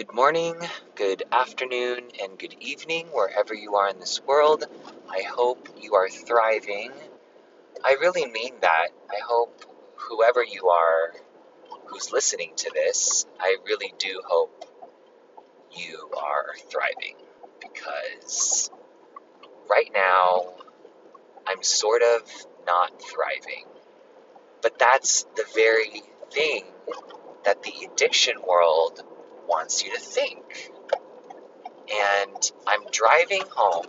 Good morning, good afternoon, and good evening, wherever you are in this world. I hope you are thriving. I really mean that. I hope whoever you are who's listening to this, I really do hope you are thriving because right now I'm sort of not thriving. But that's the very thing that the addiction world wants you to think. And I'm driving home,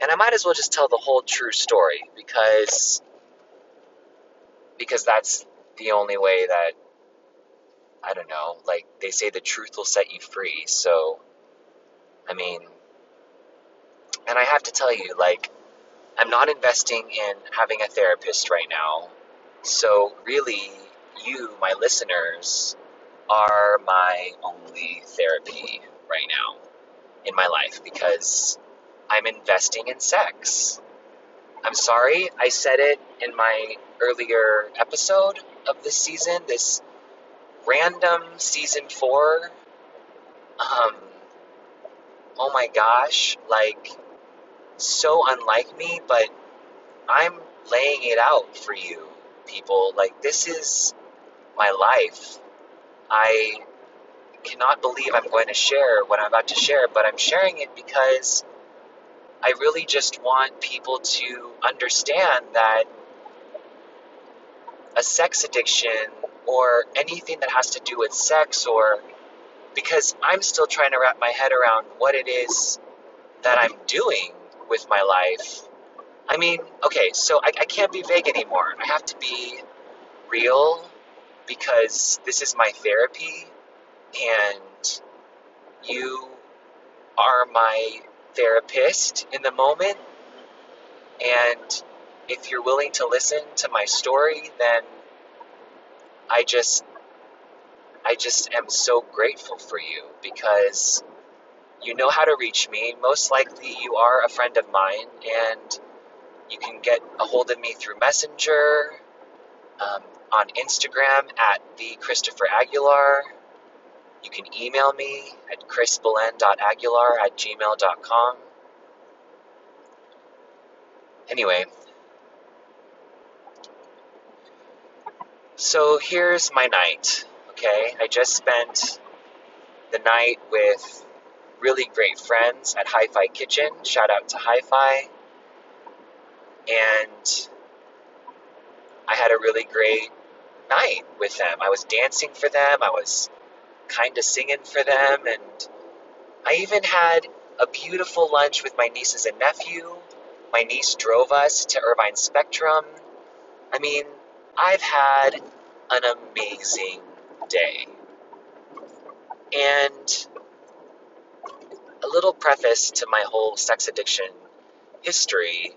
and I might as well just tell the whole true story because because that's the only way that I don't know, like they say the truth will set you free. So I mean, and I have to tell you like I'm not investing in having a therapist right now. So really you, my listeners, are my only therapy right now in my life because I'm investing in sex. I'm sorry, I said it in my earlier episode of this season, this random season four. Um, oh my gosh, like so unlike me, but I'm laying it out for you people. Like, this is my life. I cannot believe I'm going to share what I'm about to share, but I'm sharing it because I really just want people to understand that a sex addiction or anything that has to do with sex or because I'm still trying to wrap my head around what it is that I'm doing with my life. I mean, okay, so I, I can't be vague anymore. I have to be real because this is my therapy and you are my therapist in the moment. And if you're willing to listen to my story, then I just I just am so grateful for you because you know how to reach me. Most likely you are a friend of mine and you can get a hold of me through Messenger, um, on Instagram at the Christopher Aguilar. You can email me at chrisbelen.aguilar at gmail.com. Anyway, so here's my night, okay? I just spent the night with really great friends at Hi Fi Kitchen. Shout out to Hi Fi. And I had a really great night with them. I was dancing for them, I was kind of singing for them, and I even had a beautiful lunch with my nieces and nephew. My niece drove us to Irvine Spectrum. I mean, I've had an amazing day. And a little preface to my whole sex addiction history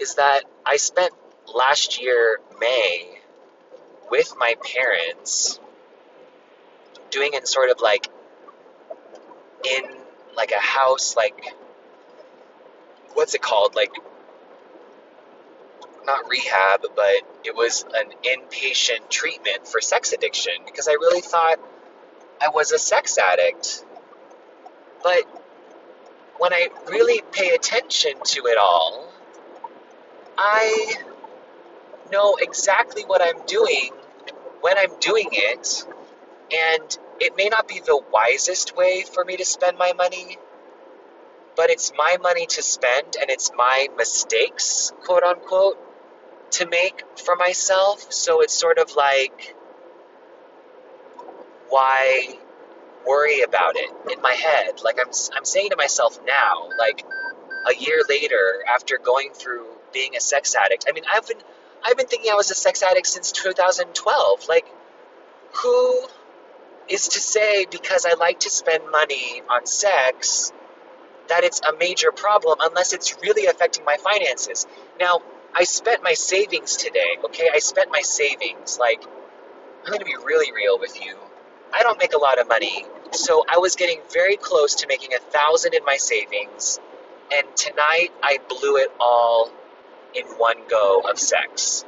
is that I spent last year, May, with my parents doing it sort of like in like a house like what's it called? Like not rehab but it was an inpatient treatment for sex addiction because I really thought I was a sex addict. But when I really pay attention to it all I know exactly what I'm doing when I'm doing it, and it may not be the wisest way for me to spend my money, but it's my money to spend, and it's my mistakes, quote unquote, to make for myself. So it's sort of like, why worry about it in my head? Like I'm, I'm saying to myself now, like a year later, after going through being a sex addict. I mean, I've been I've been thinking I was a sex addict since 2012. Like, who is to say because I like to spend money on sex that it's a major problem unless it's really affecting my finances? Now, I spent my savings today, okay? I spent my savings. Like, I'm going to be really real with you. I don't make a lot of money, so I was getting very close to making a thousand in my savings, and tonight I blew it all in one go of sex.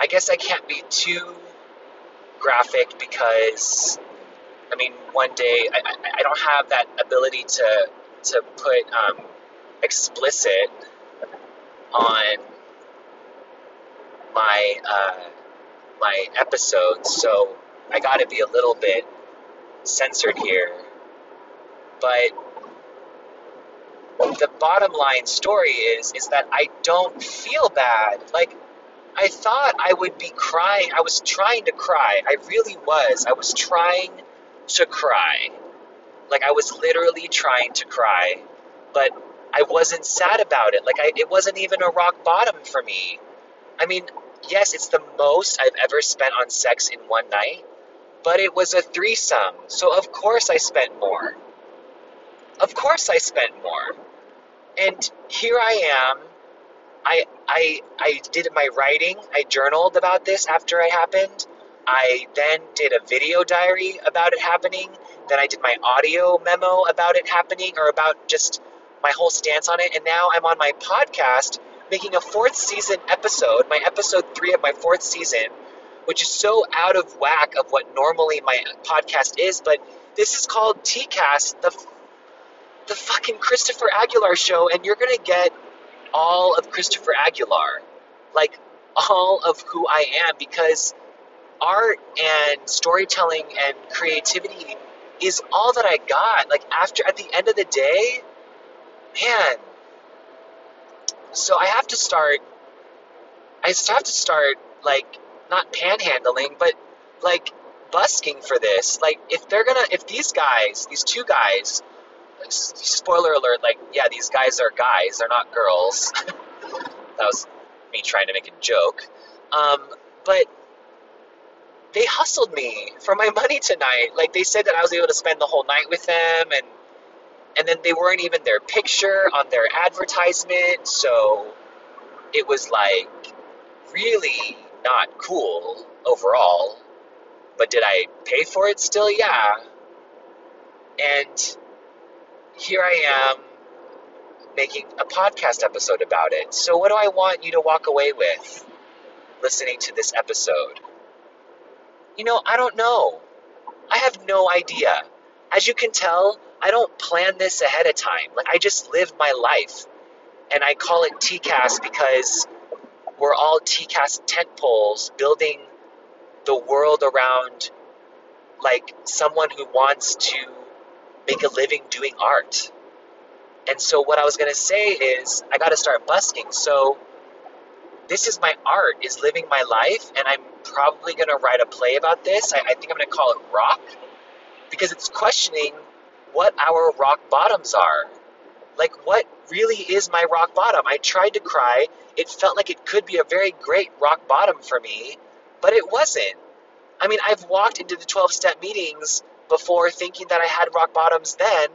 I guess I can't be too graphic because, I mean, one day I, I, don't have that ability to to put um, explicit on my uh, my episodes, so I got to be a little bit censored here. But the bottom line story is is that I don't feel bad. Like I thought I would be crying. I was trying to cry. I really was. I was trying to cry. Like I was literally trying to cry, but I wasn't sad about it. Like I, it wasn't even a rock bottom for me. I mean, yes, it's the most I've ever spent on sex in one night, but it was a threesome. So of course I spent more. Of course I spent more. And here I am. I I I did my writing. I journaled about this after it happened. I then did a video diary about it happening. Then I did my audio memo about it happening or about just my whole stance on it. And now I'm on my podcast making a fourth season episode, my episode three of my fourth season, which is so out of whack of what normally my podcast is. But this is called TCast, the the fucking Christopher Aguilar show, and you're gonna get all of Christopher Aguilar, like all of who I am, because art and storytelling and creativity is all that I got. Like after at the end of the day, man. So I have to start. I have to start like not panhandling, but like busking for this. Like if they're gonna, if these guys, these two guys spoiler alert, like, yeah, these guys are guys, they're not girls. that was me trying to make a joke. Um, but they hustled me for my money tonight. Like, they said that I was able to spend the whole night with them, and and then they weren't even their picture on their advertisement, so it was like really not cool overall. But did I pay for it still? Yeah. And here I am making a podcast episode about it. So, what do I want you to walk away with listening to this episode? You know, I don't know. I have no idea. As you can tell, I don't plan this ahead of time. Like, I just live my life. And I call it TCAS because we're all TCAS tent poles building the world around like someone who wants to make a living doing art. And so what I was gonna say is I gotta start busking. So this is my art, is living my life, and I'm probably gonna write a play about this. I, I think I'm gonna call it Rock, because it's questioning what our rock bottoms are. Like what really is my rock bottom? I tried to cry. It felt like it could be a very great rock bottom for me, but it wasn't. I mean, I've walked into the 12 step meetings before thinking that I had rock bottoms then.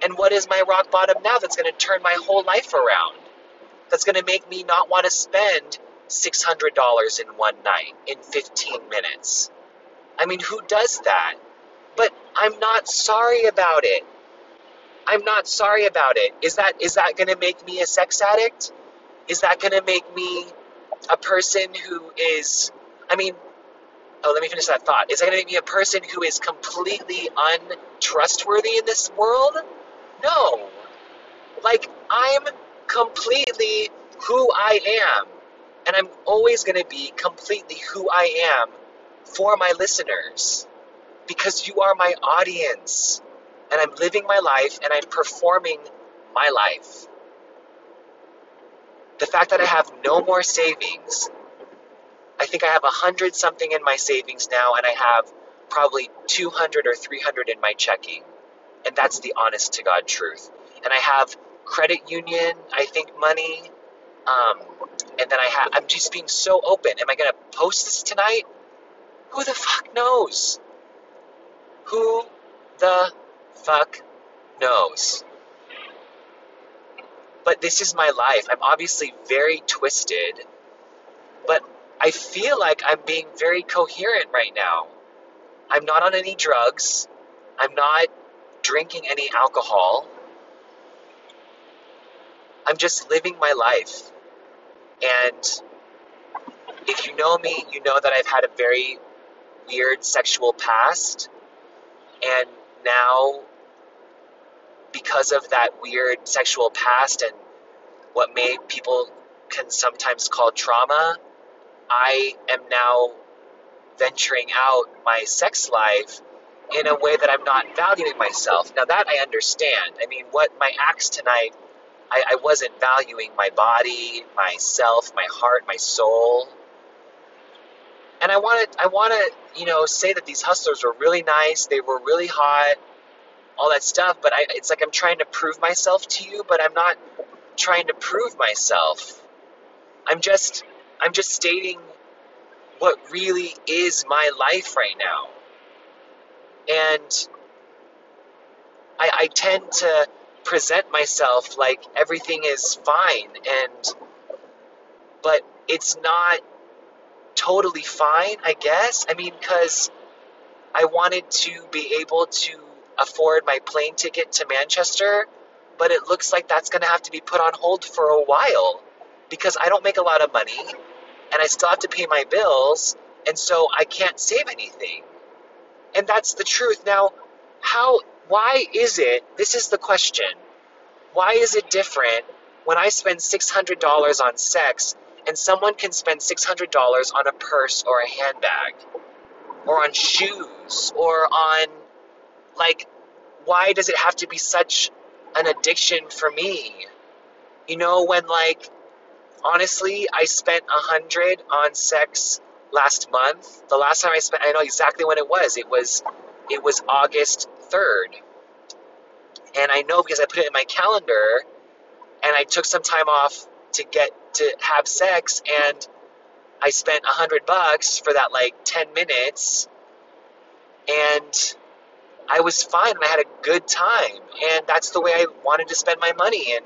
And what is my rock bottom now that's going to turn my whole life around? That's going to make me not want to spend $600 in one night in 15 minutes. I mean, who does that? But I'm not sorry about it. I'm not sorry about it. Is that is that going to make me a sex addict? Is that going to make me a person who is I mean, oh, let me finish that thought. Is that going to make me a person who is completely untrustworthy in this world? No. Like, I'm completely who I am. And I'm always going to be completely who I am for my listeners. Because you are my audience. And I'm living my life and I'm performing my life. The fact that I have no more savings I think I have a hundred something in my savings now, and I have probably 200 or 300 in my checking. And that's the honest to God truth. And I have credit union, I think, money. Um, and then I have, I'm just being so open. Am I going to post this tonight? Who the fuck knows? Who the fuck knows? But this is my life. I'm obviously very twisted, but I feel like I'm being very coherent right now. I'm not on any drugs. I'm not drinking any alcohol. I'm just living my life. And if you know me, you know that I've had a very weird sexual past. And now, because of that weird sexual past and what made people can sometimes call trauma, I am now venturing out my sex life in a way that I'm not valuing myself. Now, that I understand. I mean, what my acts tonight, I, I wasn't valuing my body, myself, my heart, my soul. And I want to, I want to, you know, say that these hustlers were really nice. They were really hot, all that stuff. But I, it's like I'm trying to prove myself to you, but I'm not trying to prove myself. I'm just, I'm just stating what really is my life right now. And I, I tend to present myself like everything is fine and but it's not totally fine i guess i mean because i wanted to be able to afford my plane ticket to manchester but it looks like that's going to have to be put on hold for a while because i don't make a lot of money and i still have to pay my bills and so i can't save anything and that's the truth. Now, how, why is it, this is the question, why is it different when I spend $600 on sex and someone can spend $600 on a purse or a handbag or on shoes or on, like, why does it have to be such an addiction for me? You know, when, like, honestly, I spent a hundred on sex last month. The last time I spent, I know exactly when it was. It was, it was August third, and I know because I put it in my calendar, and I took some time off to get to have sex, and I spent a hundred bucks for that like ten minutes, and I was fine. and I had a good time, and that's the way I wanted to spend my money, and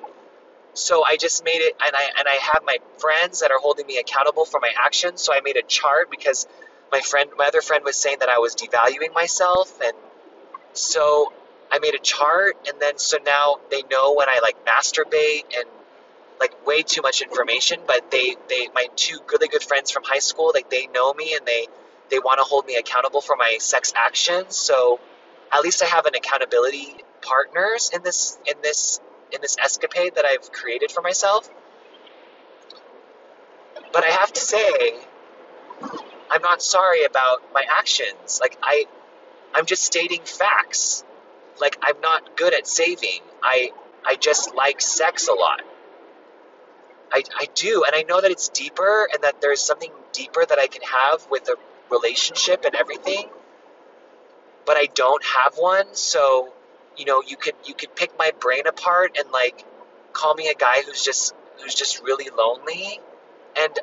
so I just made it, and I and I have my friends that are holding me accountable for my actions. So I made a chart because my friend, my other friend, was saying that I was devaluing myself, and so I made a chart, and then so now they know when I like masturbate and like way too much information. But they they my two really good friends from high school, like they know me and they they want to hold me accountable for my sex actions. So at least I have an accountability partners in this in this in this escapade that I've created for myself. But I have to say, I'm not sorry about my actions. Like I I'm just stating facts. Like I'm not good at saving. I I just like sex a lot. I, I do, and I know that it's deeper and that there's something deeper that I can have with a relationship and everything. But I don't have one, so you know, you could you could pick my brain apart and like call me a guy who's just who's just really lonely and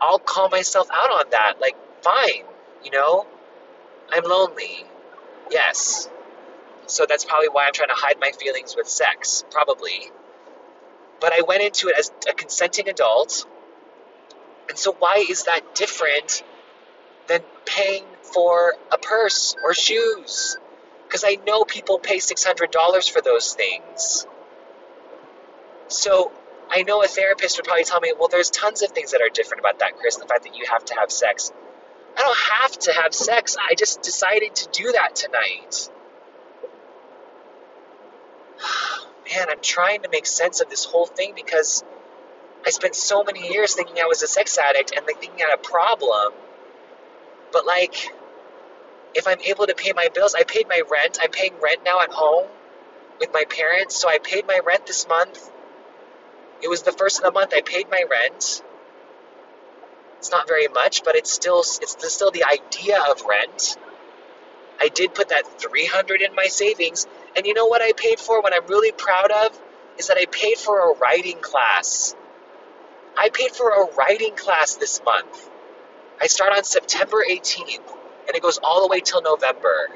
I'll call myself out on that. Like, fine, you know? I'm lonely. Yes. So that's probably why I'm trying to hide my feelings with sex, probably. But I went into it as a consenting adult. And so why is that different than paying for a purse or shoes? Because I know people pay $600 for those things. So I know a therapist would probably tell me, well, there's tons of things that are different about that, Chris. The fact that you have to have sex. I don't have to have sex. I just decided to do that tonight. Man, I'm trying to make sense of this whole thing because I spent so many years thinking I was a sex addict and like thinking I had a problem. But like, if I'm able to pay my bills, I paid my rent. I'm paying rent now at home with my parents, so I paid my rent this month. It was the first of the month I paid my rent. It's not very much, but it's still it's still the idea of rent. I did put that 300 in my savings, and you know what I paid for? What I'm really proud of is that I paid for a writing class. I paid for a writing class this month. I start on September 18th and it goes all the way till November.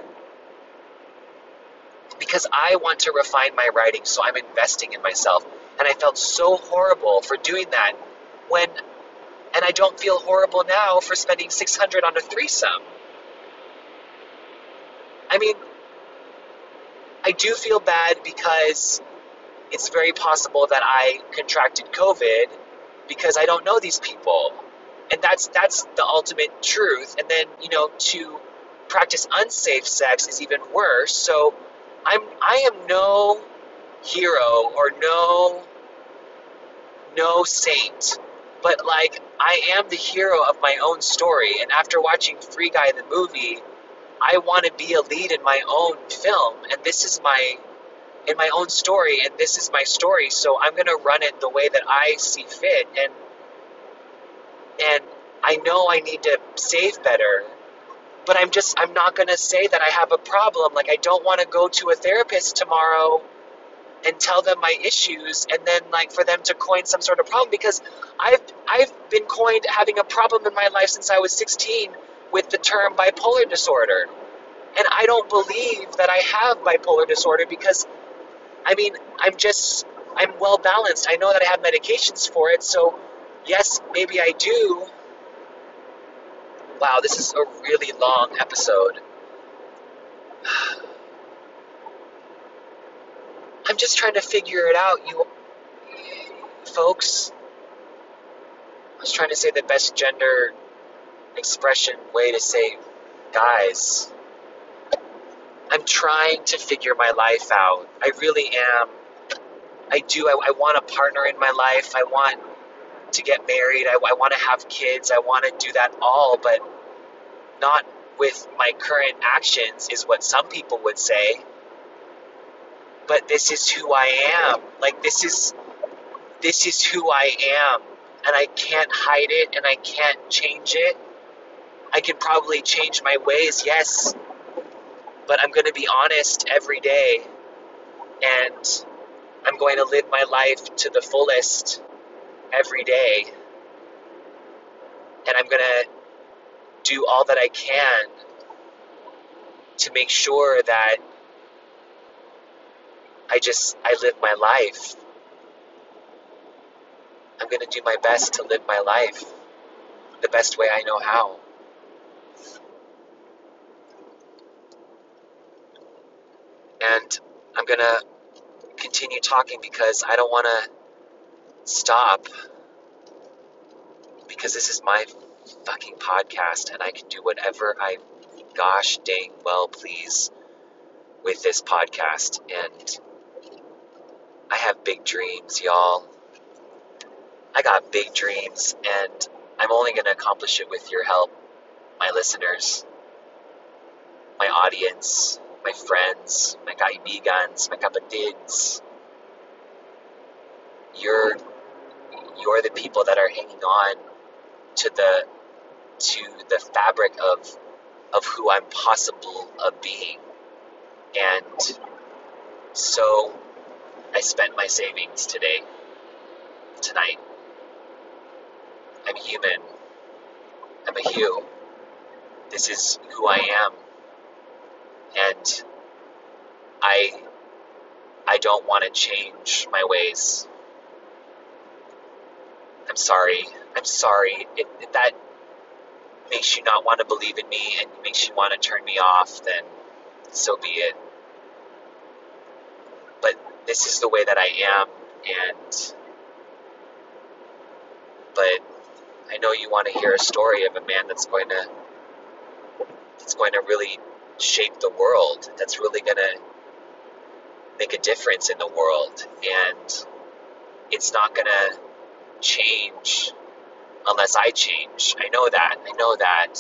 Because I want to refine my writing, so I'm investing in myself. And I felt so horrible for doing that when, and I don't feel horrible now for spending 600 on a threesome. I mean, I do feel bad because it's very possible that I contracted COVID because I don't know these people and that's that's the ultimate truth. And then you know to practice unsafe sex is even worse. So I'm I am no hero or no no saint, but like I am the hero of my own story. And after watching Free Guy the movie, I want to be a lead in my own film, and this is my in my own story, and this is my story. So I'm gonna run it the way that I see fit, and and I know I need to save better, but I'm just I'm not gonna say that I have a problem. Like I don't want to go to a therapist tomorrow and tell them my issues and then like for them to coin some sort of problem because I've I've been coined having a problem in my life since I was 16 with the term bipolar disorder. And I don't believe that I have bipolar disorder because I mean, I'm just I'm well balanced. I know that I have medications for it, so yes, maybe I do. Wow, this is a really long episode. I'm just trying to figure it out, you folks. I was trying to say the best gender expression way to say guys. I'm trying to figure my life out. I really am. I do. I, I want a partner in my life. I want to get married. I, I want to have kids. I want to do that all, but not with my current actions, is what some people would say but this is who I am. Like this is this is who I am and I can't hide it and I can't change it. I can probably change my ways, yes, but I'm going to be honest every day and I'm going to live my life to the fullest every day. And I'm going to do all that I can to make sure that I just, I live my life. I'm going to do my best to live my life the best way I know how. And I'm going to continue talking because I don't want to stop because this is my fucking podcast and I can do whatever I gosh dang well please with this podcast and I have big dreams, y'all. I got big dreams, and I'm only going to accomplish it with your help, my listeners, my audience, my friends, my kaibigans, my kapatids. You're, you're the people that are hanging on to the to the fabric of of who I'm possible of being. And so I spent my savings today, tonight. I'm human. I'm a Hugh. This is who I am. And I I don't want to change my ways. I'm sorry. I'm sorry. If, if that makes you not want to believe in me and makes you want to turn me off, then so be it But this is the way that I am, and but I know you want to hear a story of a man that's going to that's going to really shape the world. That's really going to make a difference in the world, and it's not going to change unless I change. I know that. I know that.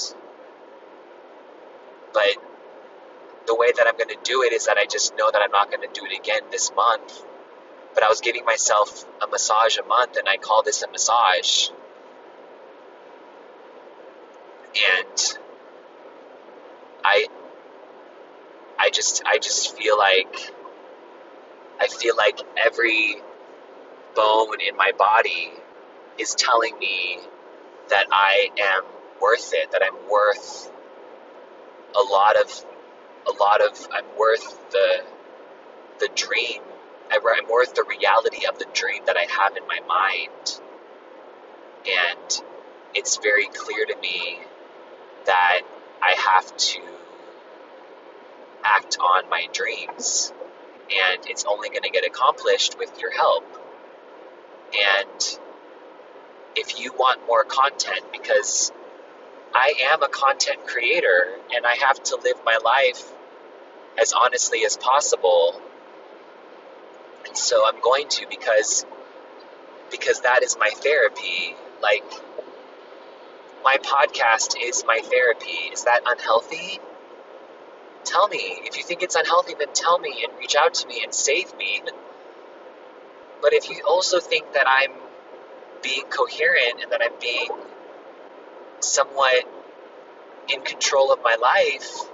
But the way that I'm going to do it is that I just know that I'm not going to do it again this month. But I was giving myself a massage a month, and I call this a massage. And I, I just, I just feel like, I feel like every bone in my body is telling me that I am worth it, that I'm worth a lot of a lot of I'm worth the the dream. I'm worth the reality of the dream that I have in my mind. And it's very clear to me that I have to act on my dreams. And it's only going to get accomplished with your help. And if you want more content, because I am a content creator and I have to live my life as honestly as possible. And so I'm going to because because that is my therapy. Like my podcast is my therapy. Is that unhealthy? Tell me. If you think it's unhealthy, then tell me and reach out to me and save me. But if you also think that I'm being coherent and that I'm being somewhat in control of my life,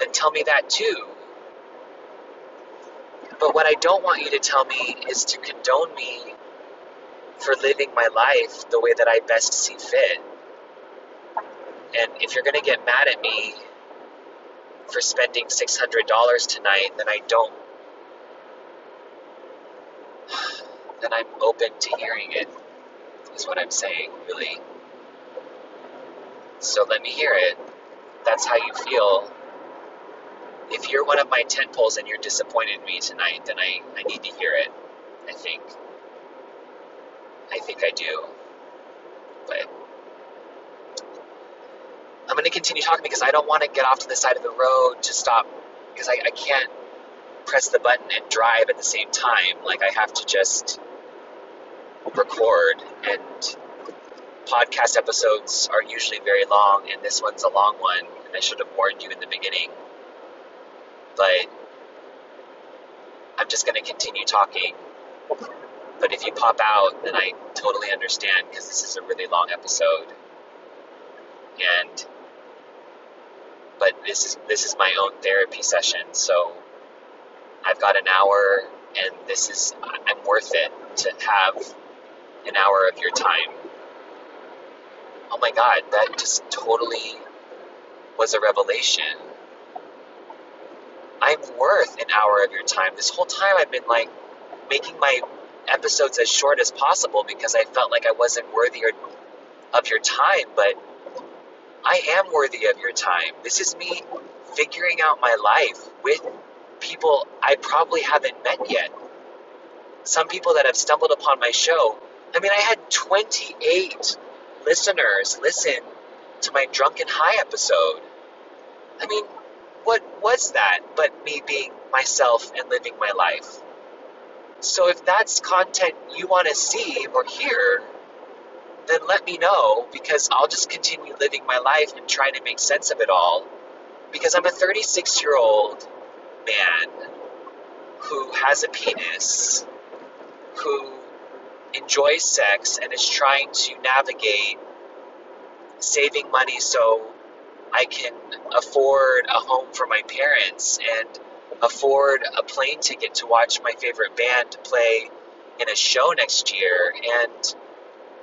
then tell me that too. But what I don't want you to tell me is to condone me for living my life the way that I best see fit. And if you're going to get mad at me for spending $600 tonight, then I don't. Then I'm open to hearing it, is what I'm saying, really. So let me hear it. That's how you feel. If you're one of my tent poles and you're disappointed in me tonight, then I, I need to hear it. I think. I think I do. But I'm going to continue talking because I don't want to get off to the side of the road to stop because I, I can't press the button and drive at the same time. Like I have to just record and podcast episodes are usually very long, and this one's a long one. I should have warned you in the beginning, but I'm just going to continue talking. But if you pop out, then I totally understand because this is a really long episode, and but this is this is my own therapy session, so I've got an hour, and this is I'm worth it to have an hour of your time oh my God, that just totally was a revelation. I'm worth an hour of your time. This whole time I've been like making my episodes as short as possible because I felt like I wasn't worthy of your time, but I am worthy of your time. This is me figuring out my life with people I probably haven't met yet. Some people that have stumbled upon my show. I mean, I had 28 listeners listen to my Drunken High episode. I mean, what was that but me being myself and living my life? So if that's content you want to see or hear, then let me know because I'll just continue living my life and try to make sense of it all. Because I'm a 36 year old man who has a penis, who enjoys sex and is trying to navigate saving money so I can afford a home for my parents and afford a plane ticket to watch my favorite band play in a show next year and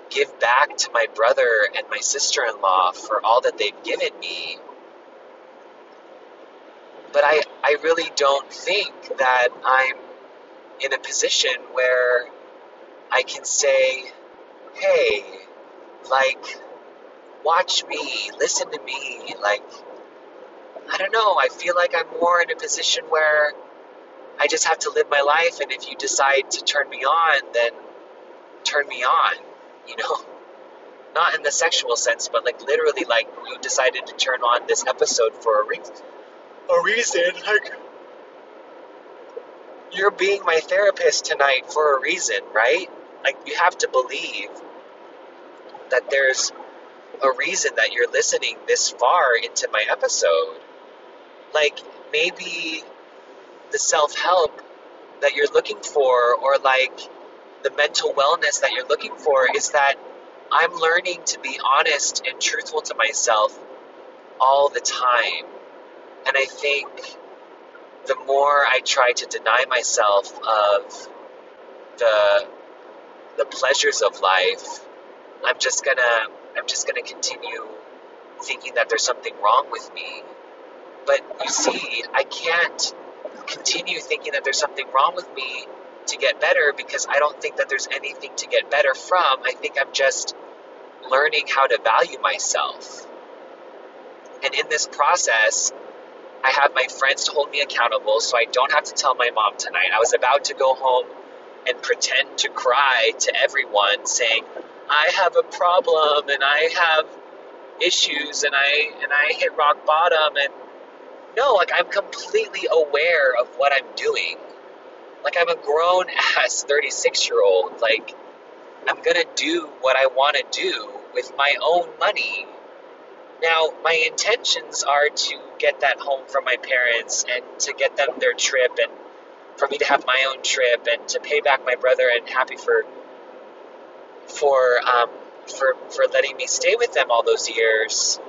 give back to my brother and my sister in law for all that they've given me. But I, I really don't think that I'm in a position where I can say, hey, like, watch me, listen to me. Like, I don't know, I feel like I'm more in a position where I just have to live my life, and if you decide to turn me on, then turn me on, you know? Not in the sexual sense, but like literally, like you decided to turn on this episode for a, re- a reason. Like, you're being my therapist tonight for a reason, right? Like, you have to believe that there's a reason that you're listening this far into my episode. Like, maybe the self help that you're looking for, or like the mental wellness that you're looking for, is that I'm learning to be honest and truthful to myself all the time. And I think the more I try to deny myself of the pleasures of life, I'm just gonna I'm just gonna continue thinking that there's something wrong with me. But you see, I can't continue thinking that there's something wrong with me to get better because I don't think that there's anything to get better from. I think I'm just learning how to value myself. And in this process, I have my friends to hold me accountable so I don't have to tell my mom tonight. I was about to go home and pretend to cry to everyone saying, I have a problem and I have issues and I and I hit rock bottom and no, like I'm completely aware of what I'm doing. Like I'm a grown ass 36 year old. Like I'm gonna do what I want to do with my own money. Now, my intentions are to get that home from my parents and to get them their trip and for me to have my own trip and to pay back my brother and happy for for um, for for letting me stay with them all those years.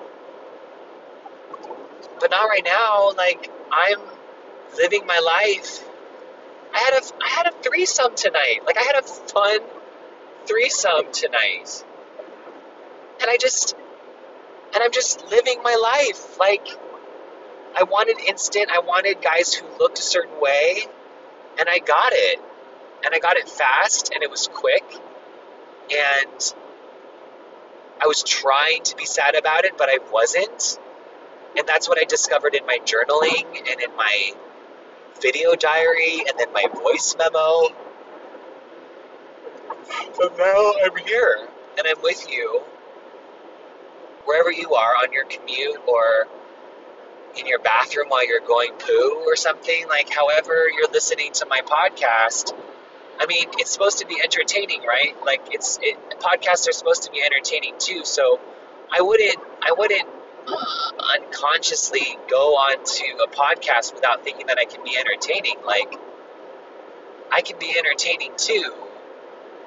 But not right now. Like I'm living my life. I had a I had a threesome tonight. Like I had a fun threesome tonight, and I just and I'm just living my life. Like I wanted instant. I wanted guys who looked a certain way, and I got it. And I got it fast, and it was quick, and I was trying to be sad about it, but I wasn't. And that's what I discovered in my journaling and in my video diary and then my voice memo. But now I'm here and I'm with you wherever you are on your commute or in your bathroom while you're going poo or something. Like, however, you're listening to my podcast. I mean, it's supposed to be entertaining, right? Like, it's it, podcasts are supposed to be entertaining too. So, I wouldn't, I wouldn't unconsciously go onto a podcast without thinking that I can be entertaining. Like, I can be entertaining too,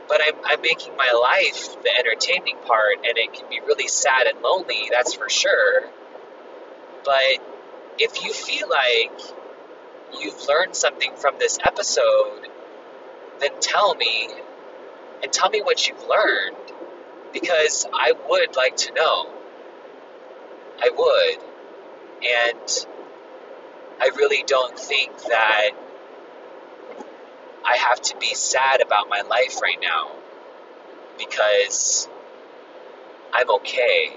but I'm, I'm making my life the entertaining part, and it can be really sad and lonely, that's for sure. But if you feel like you've learned something from this episode, then tell me, and tell me what you've learned, because I would like to know. I would. And I really don't think that I have to be sad about my life right now because I'm okay.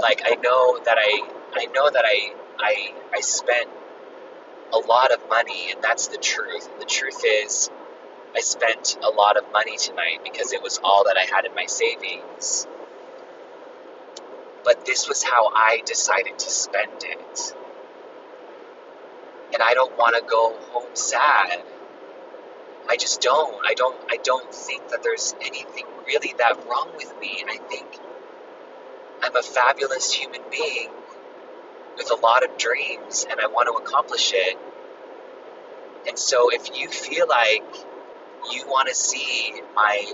Like I know that I I know that I I I spent a lot of money and that's the truth. And The truth is I spent a lot of money tonight because it was all that I had in my savings but this was how I decided to spend it. And I don't want to go home sad. I just don't. I don't I don't think that there's anything really that wrong with me. I think I'm a fabulous human being with a lot of dreams and I want to accomplish it. And so if you feel like you want to see my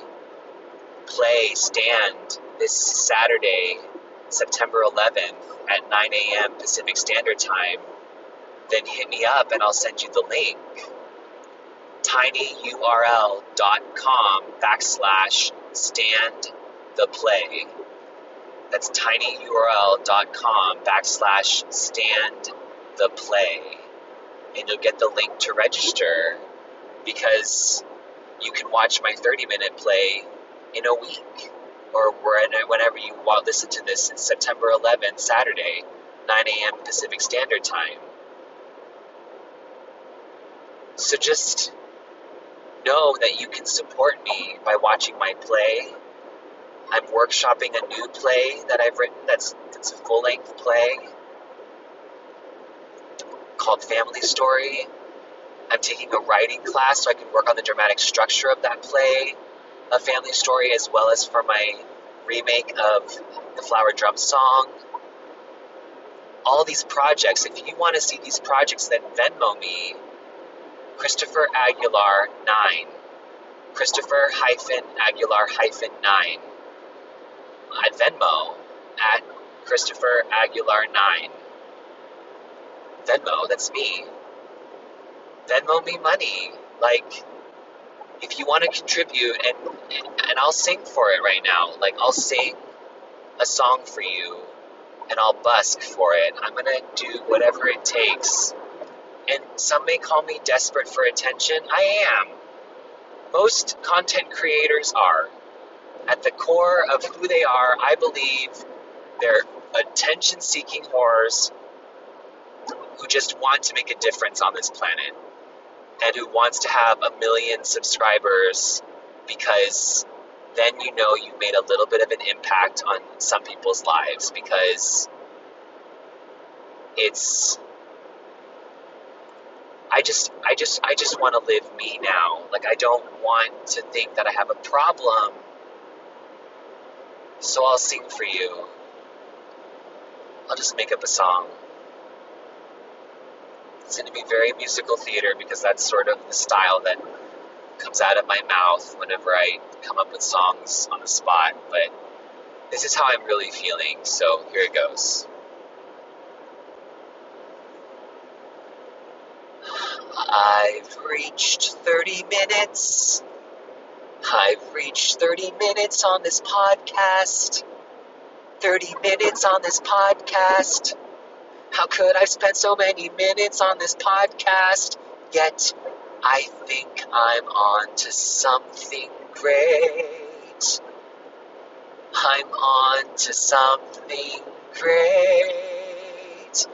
play stand this Saturday September 11th at 9 a.m. Pacific Standard Time, then hit me up and I'll send you the link. tinyurl.com backslash stand the play. That's tinyurl.com backslash stand the play. And you'll get the link to register because you can watch my 30 minute play in a week or whenever you listen to this, it's September 11th, Saturday, 9 a.m. Pacific Standard Time. So just know that you can support me by watching my play. I'm workshopping a new play that I've written that's, that's a full length play called Family Story. I'm taking a writing class so I can work on the dramatic structure of that play a family story as well as for my remake of the Flower Drum Song. All these projects, if you want to see these projects, then Venmo me, Christopher Aguilar 9. Christopher hyphen Aguilar hyphen 9. At Venmo at Christopher Aguilar 9. Venmo, that's me. Venmo me money. Like, if you want to contribute and and I'll sing for it right now. Like I'll sing a song for you and I'll busk for it. I'm going to do whatever it takes. And some may call me desperate for attention. I am. Most content creators are. At the core of who they are, I believe they're attention seeking whores who just want to make a difference on this planet and who wants to have a million subscribers because then you know you made a little bit of an impact on some people's lives because it's I just I just I just want to live me now. Like I don't want to think that I have a problem. So I'll sing for you. I'll just make up a song. It's going to be very musical theater because that's sort of the style that comes out of my mouth whenever I come up with songs on the spot. But this is how I'm really feeling, so here it goes. I've reached 30 minutes. I've reached 30 minutes on this podcast. 30 minutes on this podcast. How could I spend so many minutes on this podcast? Yet I think I'm on to something great. I'm on to something great.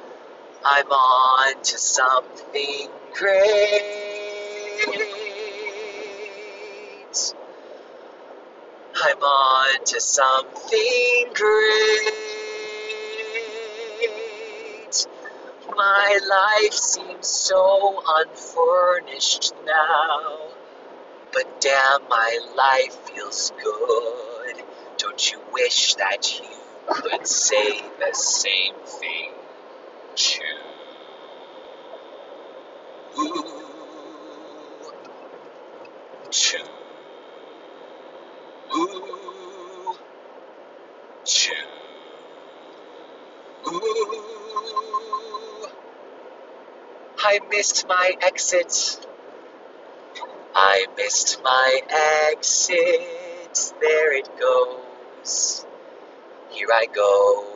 I'm on to something great. I'm on to something great. My life seems so unfurnished now, but damn, my life feels good. Don't you wish that you could say the same thing too? Ooh, I missed my exit. I missed my exit. There it goes. Here I go,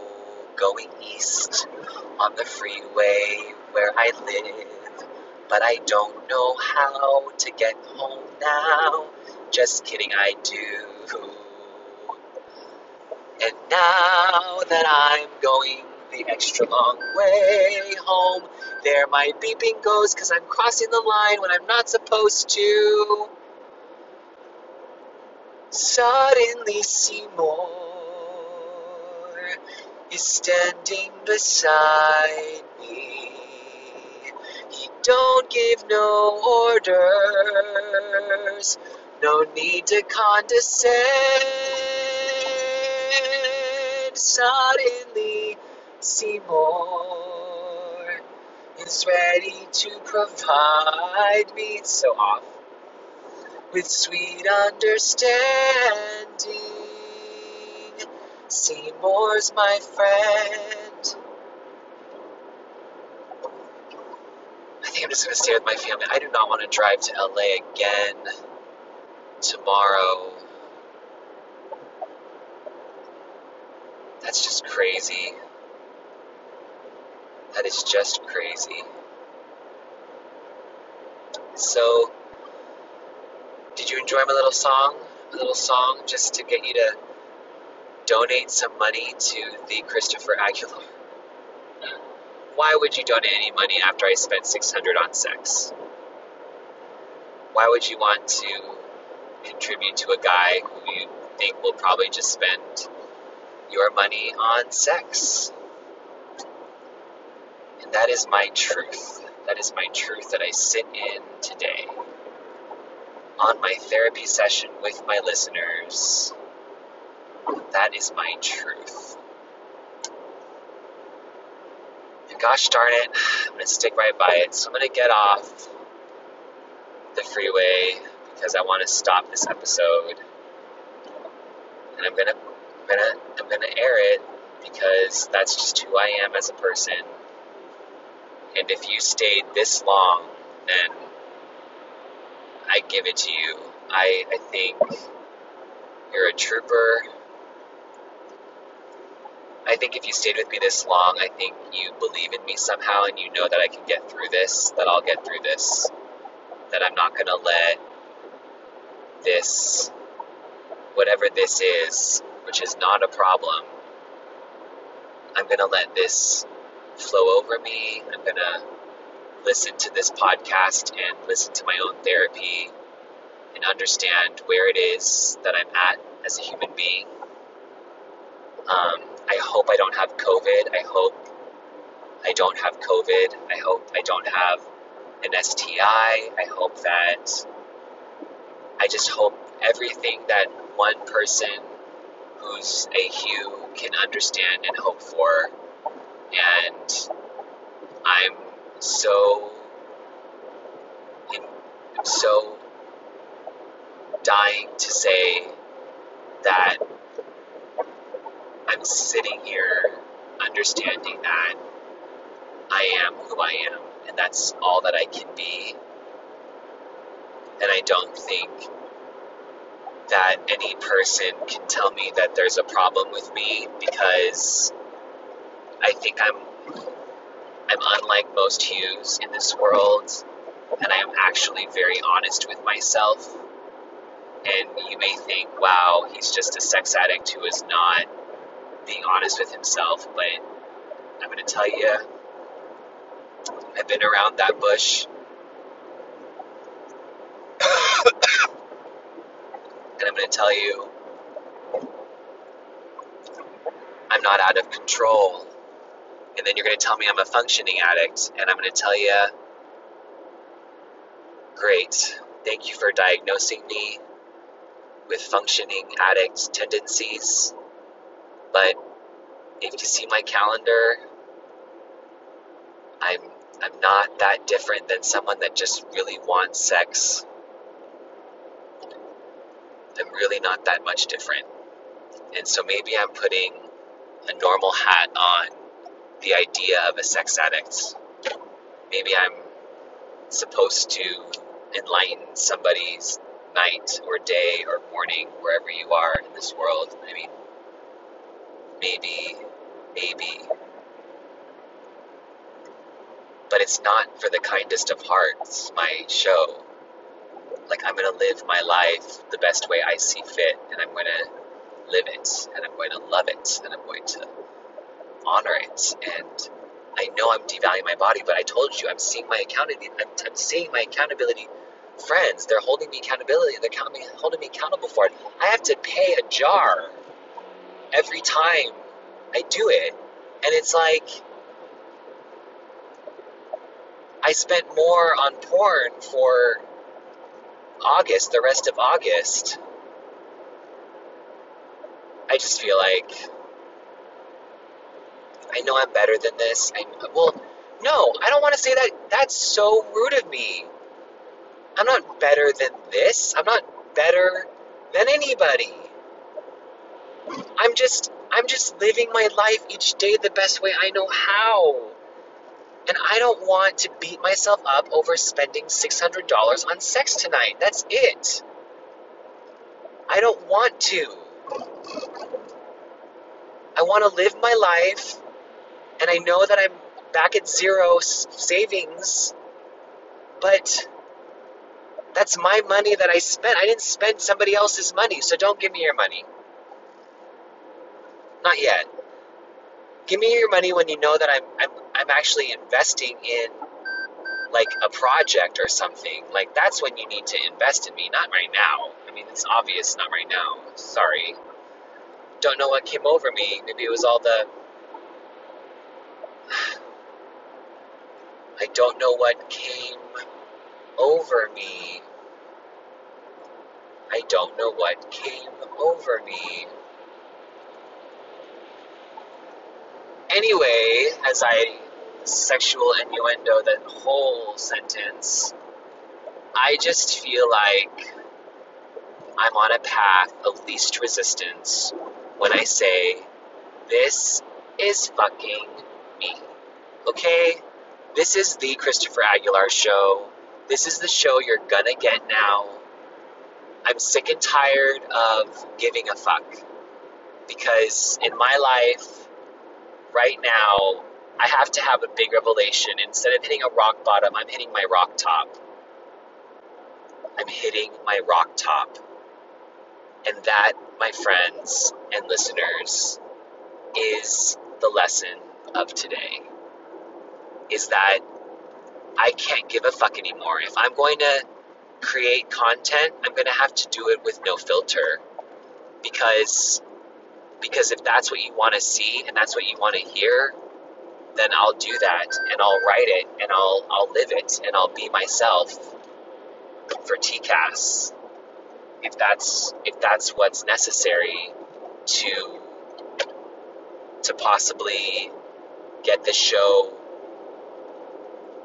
going east on the freeway where I live. But I don't know how to get home now. Just kidding, I do. And now that I'm going the extra long way home, there my beeping goes because I'm crossing the line when I'm not supposed to. Suddenly, Seymour is standing beside me. He don't give no orders, no need to condescend. Suddenly, Seymour is ready to provide me so off with sweet understanding. Seymour's my friend. I think I'm just gonna stay with my family. I do not want to drive to LA again tomorrow. That's just crazy. That is just crazy. So, did you enjoy my little song? A little song just to get you to donate some money to the Christopher Aguilar. Why would you donate any money after I spent 600 on sex? Why would you want to contribute to a guy who you think will probably just spend your money on sex? And that is my truth. That is my truth that I sit in today on my therapy session with my listeners. That is my truth. And gosh darn it, I'm going to stick right by it. So I'm going to get off the freeway because I want to stop this episode. And I'm going to I'm going to I'm going to air it because that's just who I am as a person. And if you stayed this long, then I give it to you. I, I think you're a trooper. I think if you stayed with me this long, I think you believe in me somehow and you know that I can get through this, that I'll get through this, that I'm not to let this, whatever this is, which is not a problem, I'm to let this flow over me. I'm going to listen to this podcast and listen to my own therapy and understand where it is that I'm at as a human being. Um, I hope I don't have COVID. I hope I don't have COVID. I hope I don't have an STI. I hope that I just hope everything that one person who's a Hugh can understand and hope for. And I'm so I'm so dying to say that I'm sitting here understanding that I am who I am, and that's all that I can be. And I don't think that any person can tell me that there's a problem with me because I think I'm I'm unlike most Hughs in this world, and I am actually very honest with myself. And you may think, wow, he's just a sex addict who is not being honest with himself, but I'm going to tell you, I've been around that bush. and I'm going to tell you, I'm not out of control. And then you're going to tell me I'm a functioning addict, and I'm going to tell you, great, thank you for diagnosing me with functioning addict tendencies. But if you see my calendar, I'm I'm not that different than someone that just really wants sex. I'm really not that much different. And so maybe I'm putting a normal hat on the idea of a sex addict. Maybe I'm supposed to enlighten somebody's night or day or morning, wherever you are in this world. I mean, maybe, maybe. But it's not for the kindest of hearts, my show. Like, I'm going to live my life the best way I see fit, and I'm going to live it, and I'm going to love it, and I'm going to honor it. And I know I'm devaluing my body, but I told you I'm seeing my accountability. I'm, seeing my accountability friends. They're holding me accountability. They're holding me accountable for it. I have to pay a jar every time I do it, and it's like I spent more on porn for August, the rest of August. I just feel like I know I'm better than this. I well, no, I don't want to say that. That's so rude of me. I'm not better than this. I'm not better than anybody. I'm just I'm just living my life each day the best way I know how. And I don't want to beat myself up over spending $600 on sex tonight. That's it. I don't want to. I want to live my life, and I know that I'm back at zero savings, but that's my money that I spent. I didn't spend somebody else's money, so don't give me your money. Not yet. Give me your money when you know that I'm I'm I'm actually investing in like a project or something. Like that's when you need to invest in me, not right now. I mean, it's obvious not right now. Sorry. Don't know what came over me. Maybe it was all the I don't know what came over me. I don't know what came over me. Anyway, as I sexual innuendo that whole sentence, I just feel like I'm on a path of least resistance when I say, This is fucking. Okay? This is the Christopher Aguilar show. This is the show you're gonna get now. I'm sick and tired of giving a fuck. Because in my life, right now, I have to have a big revelation. Instead of hitting a rock bottom, I'm hitting my rock top. I'm hitting my rock top. And that, my friends and listeners, is the lesson of today. Is that I can't give a fuck anymore. If I'm going to create content, I'm going to have to do it with no filter. because because if that's what you want to see and that's what you want to hear, then I'll do that and I'll write it and I'll I'll live it and I'll be myself for TCAS if that's if that's what's necessary to to possibly get the show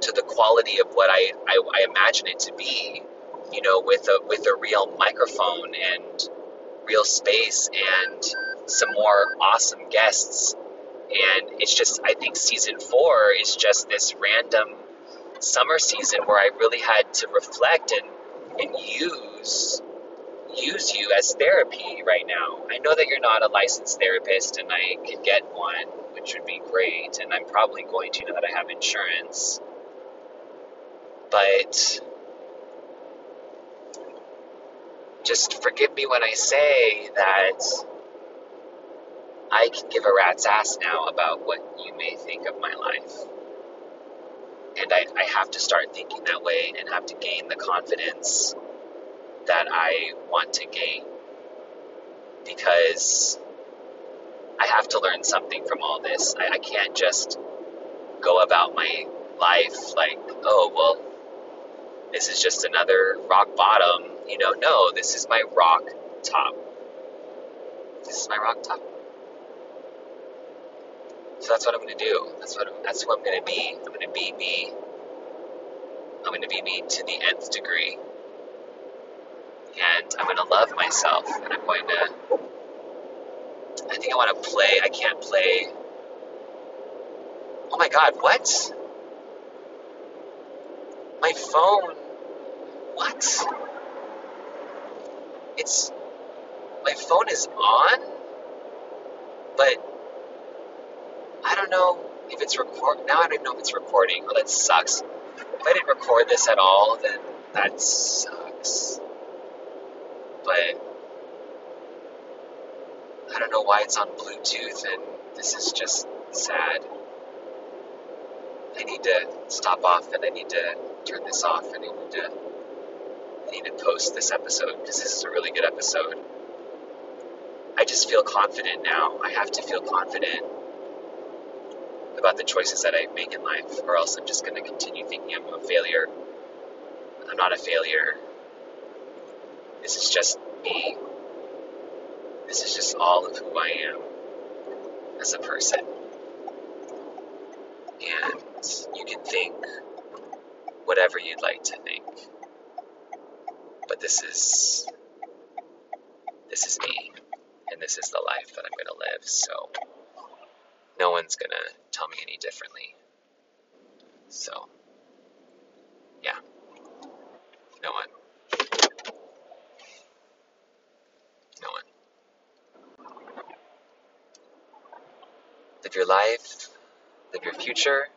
to the quality of what I, I, I imagine it to be, you know, with a with a real microphone and real space and some more awesome guests. And it's just I think season four is just this random summer season where I really had to reflect and, and use use you as therapy right now. I know that you're not a licensed therapist and I could get one, which would be great, and I'm probably going to now that I have insurance. But just forgive me when I say that I can give a rat's ass now about what you may think of my life. And I, I have to start thinking that way and have to gain the confidence that I want to gain because I have to learn something from all this. I, I can't just go about my life like, oh, well, this is just another rock bottom. You know, no, this is my rock top. This is my rock top. So that's what I'm going to do. That's what that's what I'm going to be. I'm going to be me. I'm going to be me to the nth degree and I'm going to love myself, and I'm going to. I think I want to play. I can't play. Oh my god, what? My phone. What? It's. My phone is on, but I don't know if it's record. Now I don't know if it's recording. Well, that sucks. If I didn't record this at all, then that sucks but I don't know why it's on Bluetooth, and this is just sad. I need to stop off, and I need to turn this off, and I need to I need to post this episode because this is a really good episode. I just feel confident now. I have to feel confident about the choices that I make in life, or else I'm just going to continue thinking I'm a failure. I'm not a failure. This is just me. This is just all of who I am as a person. And you can think whatever you'd like to think. But this is this is me and this is the life that I'm going to live. So no one's going to tell me any differently. So yeah. No one. No one. Live your life, live your future,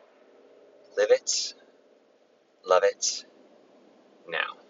live it, love it, now.